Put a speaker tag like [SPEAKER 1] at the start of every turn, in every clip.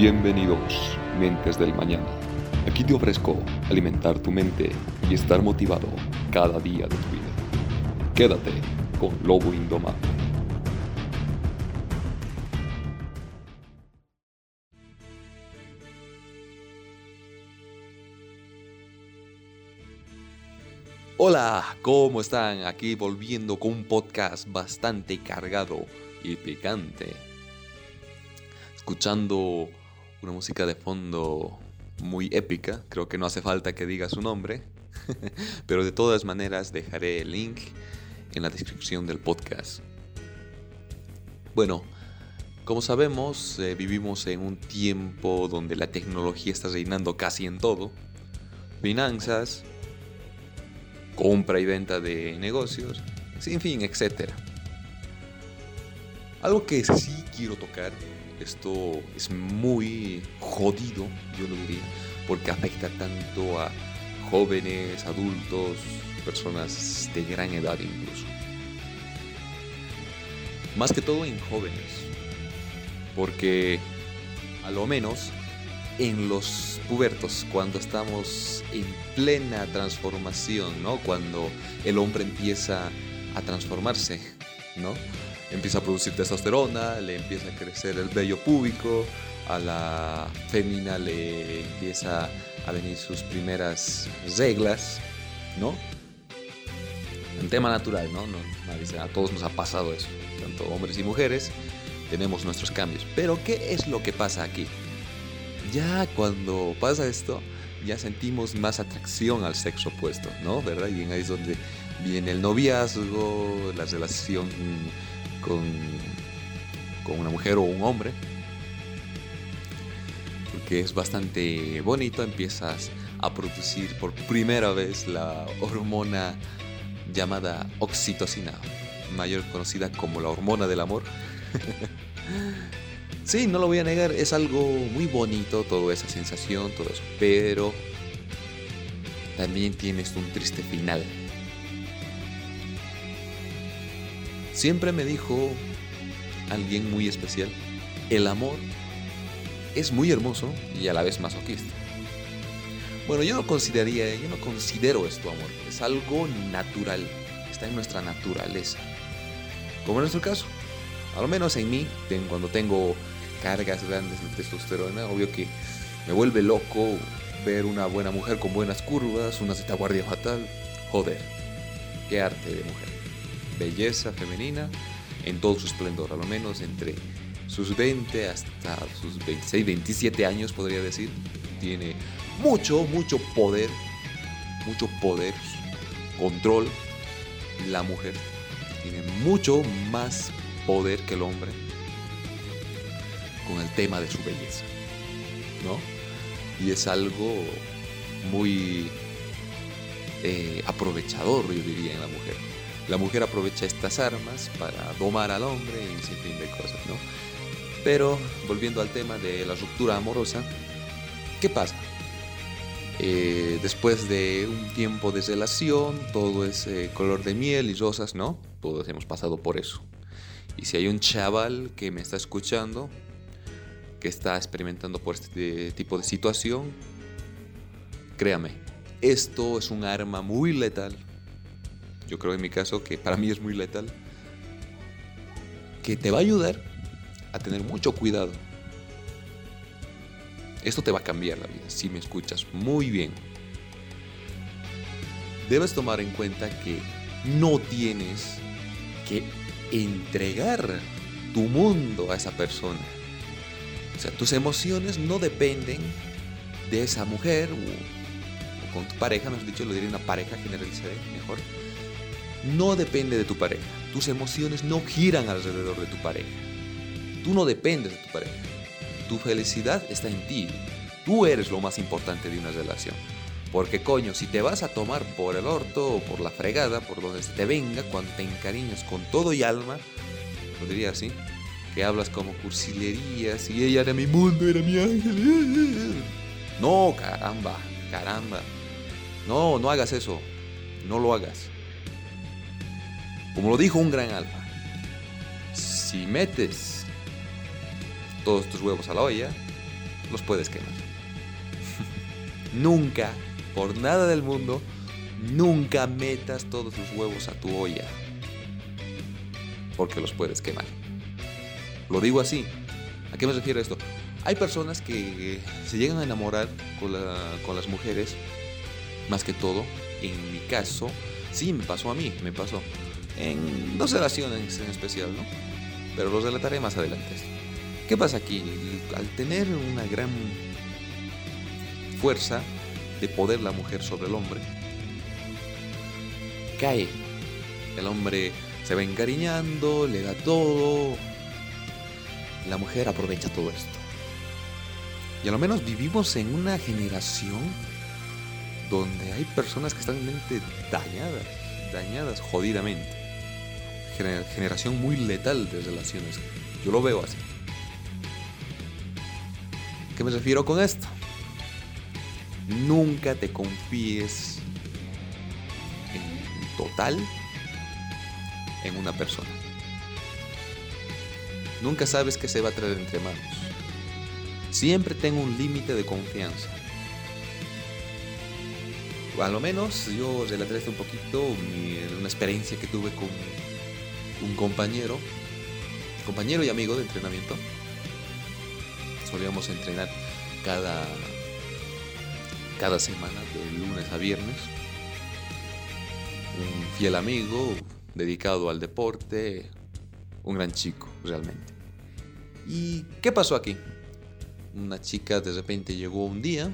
[SPEAKER 1] Bienvenidos, mentes del mañana. Aquí te ofrezco alimentar tu mente y estar motivado cada día de tu vida. Quédate con Lobo Indomable. Hola, ¿cómo están? Aquí volviendo con un podcast bastante cargado y picante. Escuchando una música de fondo muy épica, creo que no hace falta que diga su nombre, pero de todas maneras dejaré el link en la descripción del podcast. Bueno, como sabemos, eh, vivimos en un tiempo donde la tecnología está reinando casi en todo. Finanzas, compra y venta de negocios, en fin, etc. Algo que sí quiero tocar, esto es muy jodido, yo lo diría, porque afecta tanto a jóvenes, adultos, personas de gran edad incluso. Más que todo en jóvenes, porque a lo menos en los pubertos, cuando estamos en plena transformación, ¿no? Cuando el hombre empieza a transformarse, ¿no? Empieza a producir testosterona, le empieza a crecer el vello púbico, a la fémina le empieza a venir sus primeras reglas, ¿no? Un tema natural, ¿no? no a todos nos ha pasado eso, tanto hombres y mujeres tenemos nuestros cambios. Pero ¿qué es lo que pasa aquí? ya cuando pasa esto, ya sentimos más atracción al sexo opuesto, ¿no? ¿Verdad? Y ahí es donde viene el noviazgo, la relación con, con una mujer o un hombre. Porque es bastante bonito, empiezas a producir por primera vez la hormona llamada oxitocina, mayor conocida como la hormona del amor. Sí, no lo voy a negar, es algo muy bonito toda esa sensación, todo eso, pero también tienes un triste final. Siempre me dijo alguien muy especial, el amor es muy hermoso y a la vez masoquista. Bueno, yo no consideraría, yo no considero esto amor, es algo natural, está en nuestra naturaleza. Como en nuestro caso, a lo menos en mí, cuando tengo cargas grandes de testosterona, obvio que me vuelve loco ver una buena mujer con buenas curvas, una guardia fatal. Joder, qué arte de mujer. Belleza femenina en todo su esplendor, a lo menos entre sus 20 hasta sus 26, 27 años podría decir. Tiene mucho, mucho poder, mucho poder, control. La mujer tiene mucho más poder que el hombre con el tema de su belleza. ¿no? Y es algo muy eh, aprovechador, yo diría, en la mujer. La mujer aprovecha estas armas para domar al hombre y un sinfín de cosas, ¿no? Pero volviendo al tema de la ruptura amorosa, ¿qué pasa? Eh, después de un tiempo de relación, todo es eh, color de miel y rosas, ¿no? Todos hemos pasado por eso. Y si hay un chaval que me está escuchando, que está experimentando por este tipo de situación, créame, esto es un arma muy letal. Yo creo en mi caso que para mí es muy letal. Que te va a ayudar a tener mucho cuidado. Esto te va a cambiar la vida si me escuchas muy bien. Debes tomar en cuenta que no tienes que entregar tu mundo a esa persona o sea, tus emociones no dependen de esa mujer o, con tu pareja, mejor dicho, lo diría una pareja generalizada, mejor. No depende de tu pareja. Tus emociones no giran alrededor de tu pareja. Tú no dependes de tu pareja. Tu felicidad está en ti. Tú eres lo más importante de una relación. Porque coño, si te vas a tomar por el orto o por la fregada, por donde se te venga, cuando te encariñas con todo y alma, lo diría así, que hablas como cursilerías y ella era mi mundo, era mi ángel. No, caramba, caramba. No, no hagas eso. No lo hagas. Como lo dijo un gran alfa, si metes todos tus huevos a la olla, los puedes quemar. nunca, por nada del mundo, nunca metas todos tus huevos a tu olla. Porque los puedes quemar. Lo digo así. ¿A qué me refiero esto? Hay personas que se llegan a enamorar con, con las mujeres, más que todo. En mi caso, sí me pasó a mí, me pasó. En dos relaciones en especial, ¿no? Pero los relataré más adelante. ¿Qué pasa aquí? Al tener una gran fuerza de poder la mujer sobre el hombre, cae. El hombre se va encariñando, le da todo. La mujer aprovecha todo esto. Y a lo menos vivimos en una generación donde hay personas que están en mente dañadas, dañadas jodidamente. Generación muy letal de relaciones. Yo lo veo así. ¿Qué me refiero con esto? Nunca te confíes en total en una persona. Nunca sabes qué se va a traer entre manos. Siempre tengo un límite de confianza. A lo menos yo relataré un poquito una experiencia que tuve con un compañero, compañero y amigo de entrenamiento solíamos entrenar cada, cada semana, de lunes a viernes. Un fiel amigo, dedicado al deporte, un gran chico, realmente. ¿Y qué pasó aquí? Una chica de repente llegó un día,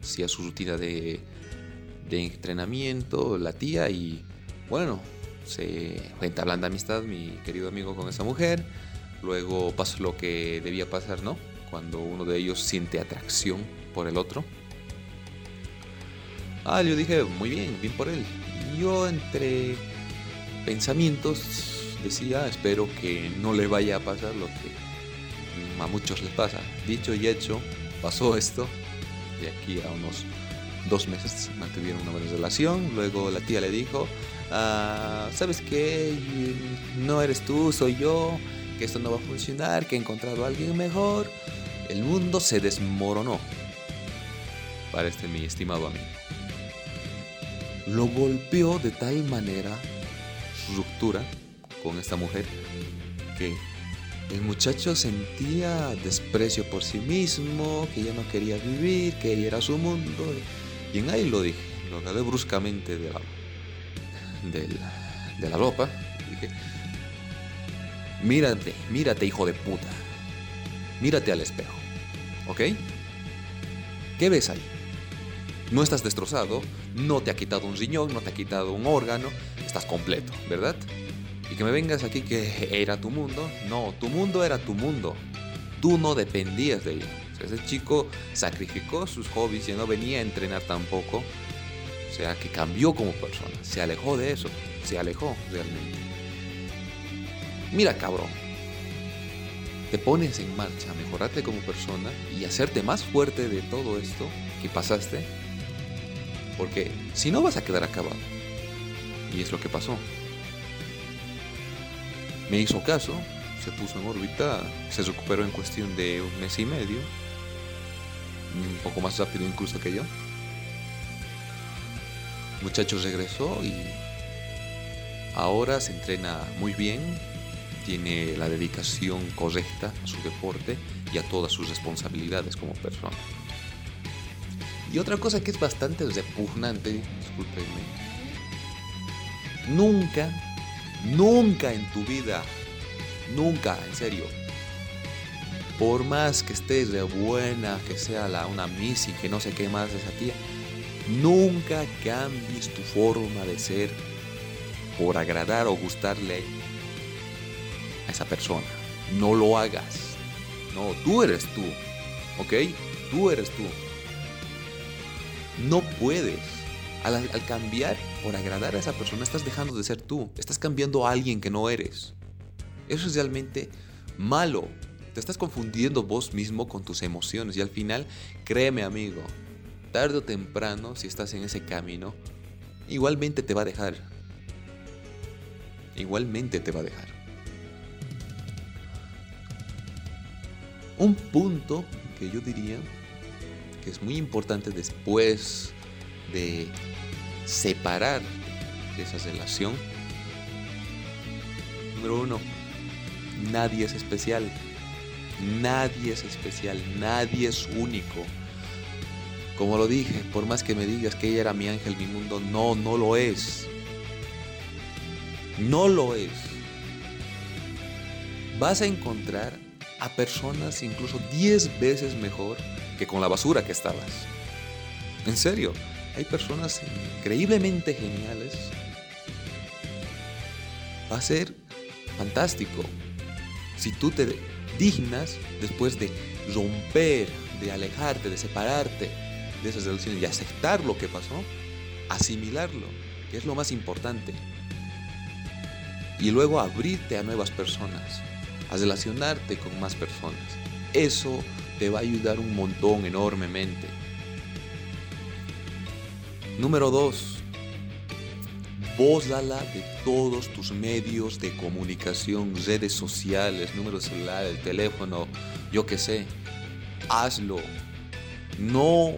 [SPEAKER 1] hacía su rutina de, de entrenamiento, la tía, y bueno, se fue entablando amistad mi querido amigo con esa mujer Luego pasó lo que debía pasar, ¿no? Cuando uno de ellos siente atracción por el otro. Ah, yo dije, muy bien, bien por él. Yo entre pensamientos decía, espero que no le vaya a pasar lo que a muchos les pasa. Dicho y hecho, pasó esto. De aquí a unos dos meses mantuvieron una buena relación. Luego la tía le dijo, ah, ¿sabes qué? No eres tú, soy yo que esto no va a funcionar, que he encontrado a alguien mejor. El mundo se desmoronó para este mi estimado amigo. Lo golpeó de tal manera su ruptura con esta mujer que el muchacho sentía desprecio por sí mismo, que ya no quería vivir, que era su mundo. Y en ahí lo dije, lo agarré bruscamente de la, de la, de la ropa. Dije, Mírate, mírate, hijo de puta. Mírate al espejo. ¿Ok? ¿Qué ves ahí? No estás destrozado, no te ha quitado un riñón, no te ha quitado un órgano, estás completo, ¿verdad? Y que me vengas aquí que era tu mundo. No, tu mundo era tu mundo. Tú no dependías de él. Ese chico sacrificó sus hobbies y no venía a entrenar tampoco. O sea, que cambió como persona. Se alejó de eso. Se alejó realmente. Mira, cabrón, te pones en marcha mejorarte como persona y hacerte más fuerte de todo esto que pasaste, porque si no vas a quedar acabado. Y es lo que pasó. Me hizo caso, se puso en órbita, se recuperó en cuestión de un mes y medio, un poco más rápido incluso que yo. Muchacho regresó y ahora se entrena muy bien, tiene la dedicación correcta a su deporte y a todas sus responsabilidades como persona. Y otra cosa que es bastante repugnante, discúlpenme, nunca, nunca en tu vida, nunca, en serio, por más que estés de buena, que sea la, una misi, que no sé qué más esa tía, nunca cambies tu forma de ser por agradar o gustarle a esa persona. No lo hagas. No, tú eres tú. ¿Ok? Tú eres tú. No puedes. Al, cambiar por agradar a esa persona, estás dejando de ser tú. Estás cambiando a alguien que no eres. Eso es realmente malo. Te estás confundiendo vos mismo con tus emociones. Y al final, créeme amigo, tarde o temprano, si estás en ese camino, igualmente te va a dejar. Igualmente te va a dejar. Un punto que yo diría que es muy importante después de separar esa relación. Número uno, nadie es especial. Nadie es especial, nadie es único. Como lo dije, por más que me digas que ella era mi ángel, mi mundo, no, no lo es. No lo es. Vas a encontrar a personas incluso 10 veces mejor que con la basura que estabas. En serio, hay personas increíblemente geniales. Va a ser fantástico si tú te dignas después de romper, de alejarte, de separarte de esas relaciones y aceptar lo que pasó, asimilarlo, que es lo más importante. Y luego abrirte a nuevas personas, a relacionarte con más personas. Eso te va a ayudar un montón enormemente. Número 2. Bózala de todos tus medios de comunicación, redes sociales, número celular, el teléfono, yo qué sé. Hazlo. No.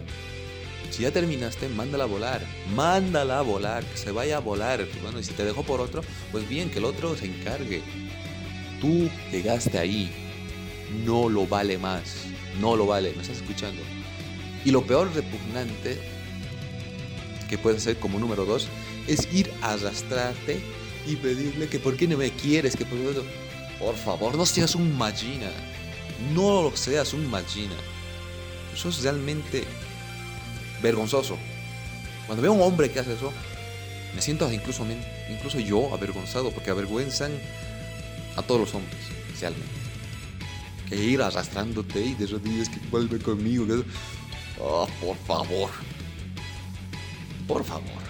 [SPEAKER 1] Si ya terminaste, mándala a volar. Mándala a volar, que se vaya a volar. Bueno, y si te dejó por otro, pues bien, que el otro se encargue. Tú llegaste ahí. No lo vale más. No lo vale. ¿Me estás escuchando? Y lo peor repugnante que puede ser como número dos es ir a arrastrarte y pedirle que por qué no me quieres, que por Por favor, no seas un machina. No seas un machina. Eso es realmente vergonzoso. Cuando veo a un hombre que hace eso, me siento incluso, incluso yo avergonzado, porque avergüenzan a todos los hombres, especialmente. Que ir arrastrándote y de rodillas que vuelve conmigo. Que... Oh, por favor. Por favor.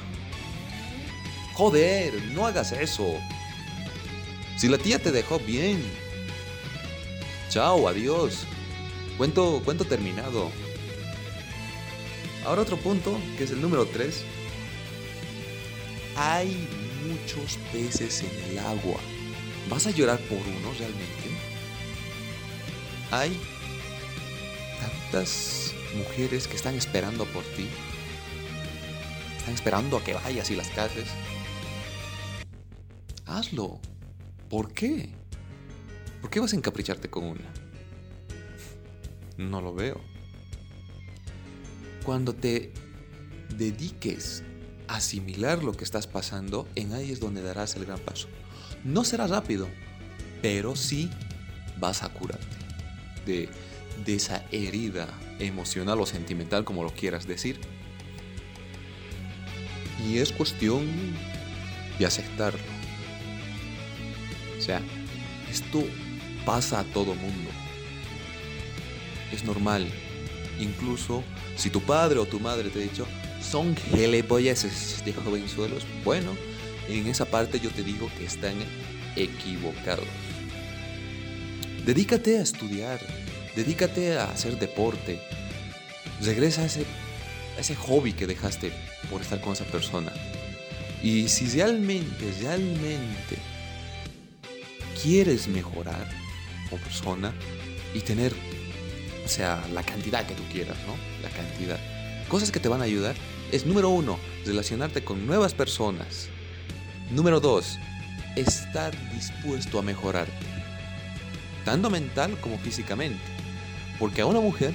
[SPEAKER 1] Joder, no hagas eso. Si la tía te dejó bien. Chao, adiós. Cuento, cuento terminado. Ahora otro punto, que es el número 3. Hay muchos peces en el agua. ¿Vas a llorar por uno realmente? Hay tantas mujeres que están esperando por ti. Están esperando a que vayas y las cases. Hazlo. ¿Por qué? ¿Por qué vas a encapricharte con una? No lo veo. Cuando te dediques a asimilar lo que estás pasando, en ahí es donde darás el gran paso. No será rápido, pero sí vas a curarte de, de esa herida emocional o sentimental, como lo quieras decir. Y es cuestión de aceptarlo. Esto pasa a todo mundo. Es normal. Incluso si tu padre o tu madre te ha dicho, son gilipolleces de jovenzuelos, bueno, en esa parte yo te digo que están equivocados. Dedícate a estudiar, dedícate a hacer deporte, regresa a ese, a ese hobby que dejaste por estar con esa persona. Y si realmente, realmente quieres mejorar como persona y tener, o sea, la cantidad que tú quieras, ¿no? La cantidad. Cosas que te van a ayudar es, número uno, relacionarte con nuevas personas. Número dos, estar dispuesto a mejorarte. Tanto mental como físicamente. Porque a una mujer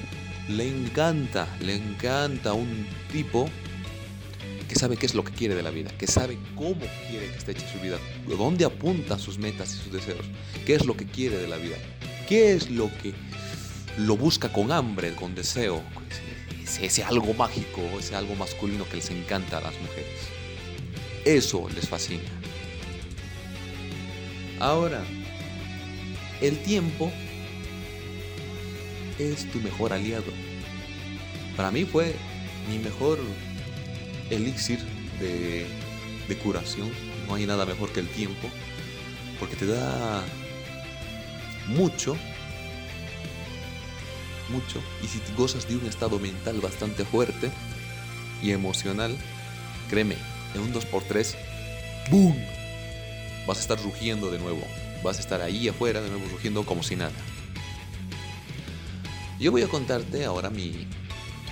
[SPEAKER 1] le encanta, le encanta un tipo que sabe qué es lo que quiere de la vida, que sabe cómo quiere que esté hecha su vida, dónde apunta sus metas y sus deseos, qué es lo que quiere de la vida, qué es lo que lo busca con hambre, con deseo, ese, algo mágico, ese algo masculino que les encanta a las mujeres. Eso les fascina. Ahora, el tiempo es tu mejor aliado. Para mí fue mi mejor elixir de, curación. No hay nada mejor que el tiempo, porque te da mucho, mucho. Y si gozas de un estado mental bastante fuerte y emocional, créeme, en un 2x3, ¡boom! Vas a estar rugiendo de nuevo. Vas a estar ahí afuera de nuevo rugiendo como si nada. Yo voy a contarte ahora mi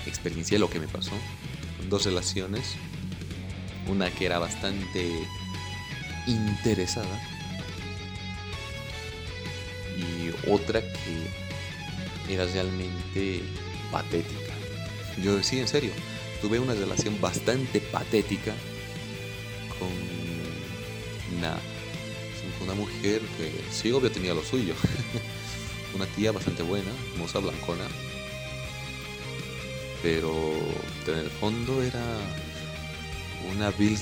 [SPEAKER 1] experiencia, lo que me pasó. Dos relaciones. Una que era bastante interesada. Y otra que era realmente patética. Yo sí, en serio, tuve una relación bastante patética con una, una mujer que sí, obvio, tenía lo suyo. una tía bastante buena, hermosa, blancona. Pero en el fondo era una vil.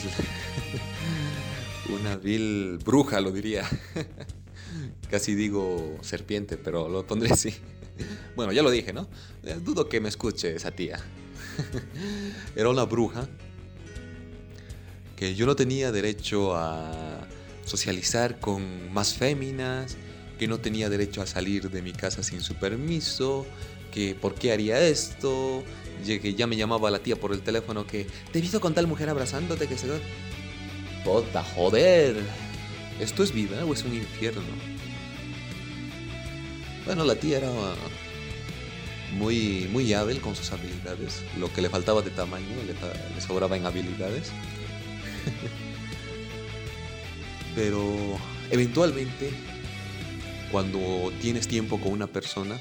[SPEAKER 1] una vil bruja, lo diría. Casi digo serpiente, pero lo pondré así. Bueno, ya lo dije, ¿no? Eh, dudo que me escuche esa tía. Era una bruja que yo no tenía derecho a socializar con más féminas, que no tenía derecho a salir de mi casa sin su permiso, que por qué haría esto, que ya me llamaba la tía por el teléfono que te he visto con tal mujer abrazándote que se. Puta, joder. ¿Esto es vida o es un infierno? Bueno, la tía era muy, muy hábil con sus habilidades. Lo que le faltaba de tamaño le, le sobraba en habilidades. Pero eventualmente, cuando tienes tiempo con una persona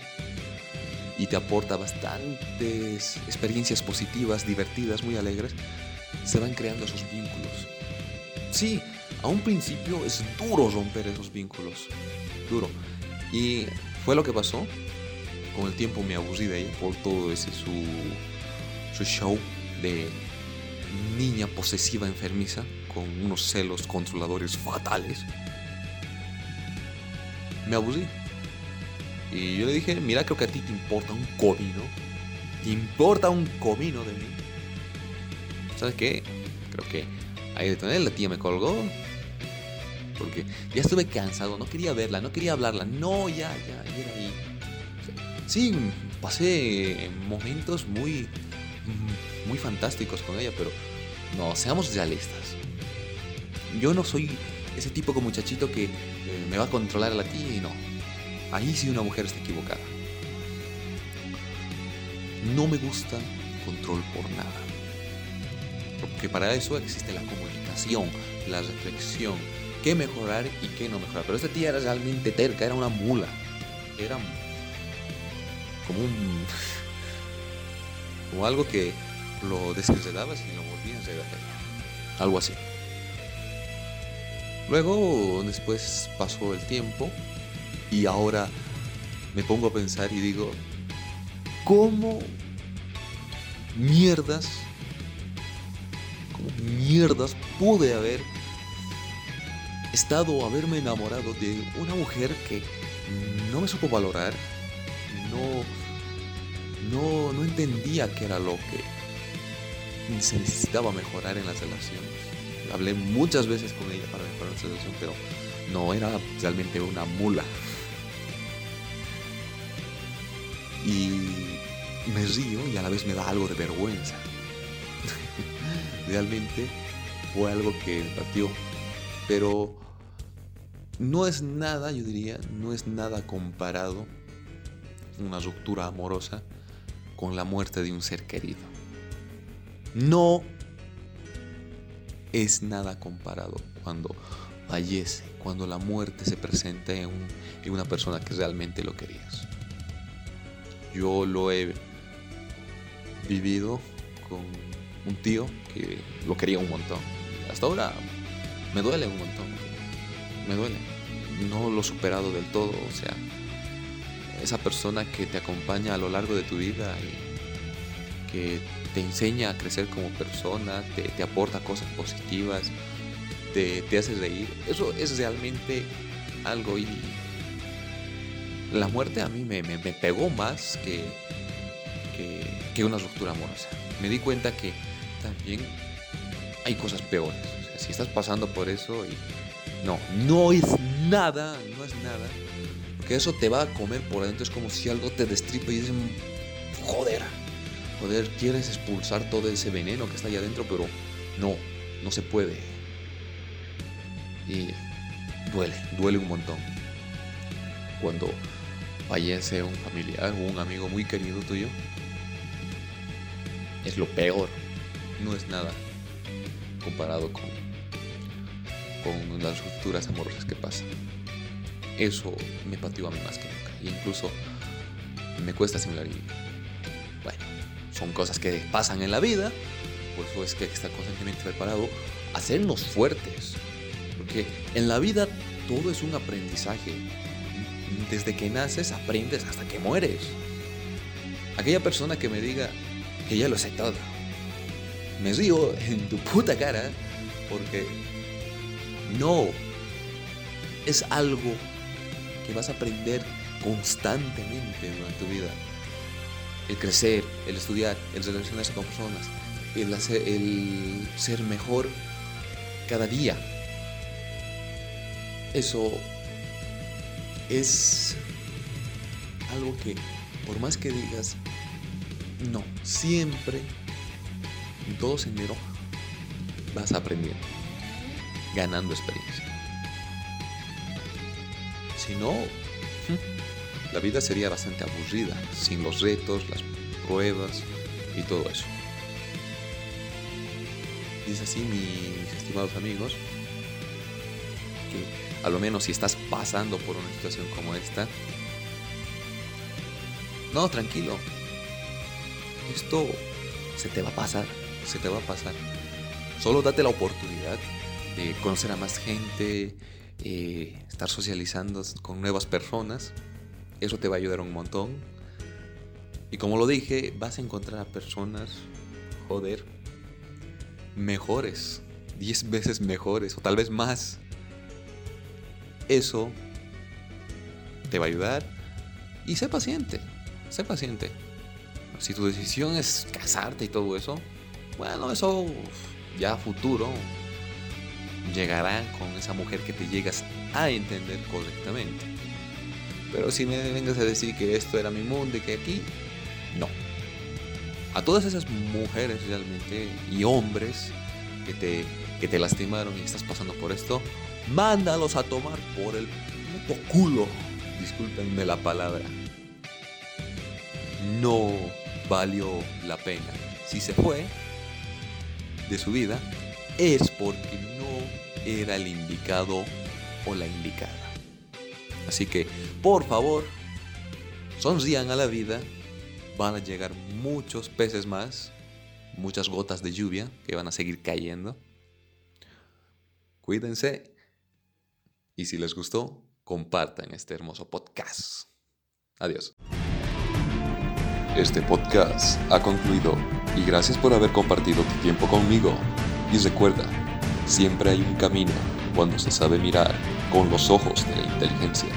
[SPEAKER 1] y te aporta bastantes experiencias positivas, divertidas, muy alegres, se van creando esos vínculos. Sí, a un principio es duro romper esos vínculos. Duro. Y fue lo que pasó. Con el tiempo me aburrí de ella por todo ese su, show de niña posesiva enfermiza con unos celos controladores fatales. Me aburrí. Y yo le dije, mira, creo que a ti te importa un comino. Te importa un comino de mí. ¿Sabes qué? Creo que ahí de tener la tía me colgó. Porque ya estuve cansado, no quería verla, no quería hablarla. No, ya, ya, ya era ahí. Sí, pasé momentos muy, muy fantásticos con ella, pero no, seamos realistas. Yo no soy ese tipo de muchachito que eh, me va a controlar a la tía y no. Ahí sí una mujer está equivocada. No me gusta control por nada. Porque para eso existe la comunicación, la reflexión, qué mejorar y qué no mejorar. Pero esta tía era realmente terca, era una mula. Era como un. como algo que lo desenredabas y lo volvías a. Algo así. Luego, después pasó el tiempo y ahora me pongo a pensar y digo, ¿cómo mierdas, cómo mierdas pude haber estado, haberme enamorado de una mujer que no me supo valorar, no, no, no entendía qué era lo que se necesitaba mejorar en las relaciones? hablé muchas veces con ella para mejorar la situación, pero no era realmente una mula. Y me río y a la vez me da algo de vergüenza. realmente fue algo que partió. Pero no es nada, yo diría, no es nada comparado una ruptura amorosa con la muerte de un ser querido. No es nada comparado cuando fallece, cuando la muerte se presenta en, una persona que realmente lo querías. Yo lo he vivido con un tío que lo quería un montón. Hasta ahora me duele un montón. Me duele. No lo he superado del todo. O sea, esa persona que te acompaña a lo largo de tu vida y que te enseña a crecer como persona, te, aporta cosas positivas, te, hace reír. Eso es realmente algo y la muerte a mí me, pegó más que, que, una ruptura amorosa. Me di cuenta que también hay cosas peores. si estás pasando por eso y no, no es nada, no es nada. Porque eso te va a comer por adentro. Es como si algo te destripa y dices, joder, Joder, quieres expulsar todo ese veneno que está ahí adentro, pero no, no se puede. Y duele, duele un montón. Cuando fallece un familiar o un amigo muy querido tuyo, es lo peor. No es nada comparado con, con las rupturas amorosas que pasan. Eso me pateó a mí más que nunca. E incluso me cuesta asimilar. Y, bueno, son cosas que pasan en la vida. Por eso es que está constantemente preparado a hacernos fuertes. Porque en la vida todo es un aprendizaje. Desde que naces aprendes hasta que mueres. Aquella persona que me diga que ya lo sé todo. Me río en tu puta cara porque no es algo que vas a aprender constantemente durante tu vida. El crecer, el estudiar, el relacionarse con personas, el, el ser mejor cada día. Eso es algo que, por más que digas, no, siempre, en todo sendero, vas aprendiendo, ganando experiencia. Si no, la vida sería bastante aburrida, sin los retos, las pruebas y todo eso. Y es así, mis estimados amigos, que a lo menos si estás pasando por una situación como esta, no, tranquilo, esto se te va a pasar, se te va a pasar. Solo date la oportunidad de conocer a más gente, eh, estar socializando con nuevas personas eso te va a ayudar un montón. Y como lo dije, vas a encontrar a personas, joder, mejores, 10 veces mejores o tal vez más. Eso te va a ayudar y sé paciente, sé paciente. Si tu decisión es casarte y todo eso, bueno, eso ya futuro llegará con esa mujer que te llegas a entender correctamente. Pero si me vengas a decir que esto era mi mundo y que aquí, no. A todas esas mujeres realmente y hombres que te, que te lastimaron y estás pasando por esto, mándalos a tomar por el puto culo. Discúlpenme la palabra. No valió la pena. Si se fue de su vida, es porque no era el indicado o la indicada. Así que, por favor, sonrían a la vida. Van a llegar muchos peces más, muchas gotas de lluvia que van a seguir cayendo. Cuídense y si les gustó, compartan este hermoso podcast. Adiós. Este podcast ha concluido y gracias por haber compartido tu tiempo conmigo. Y recuerda, siempre hay un camino cuando se sabe mirar con los ojos de la inteligencia.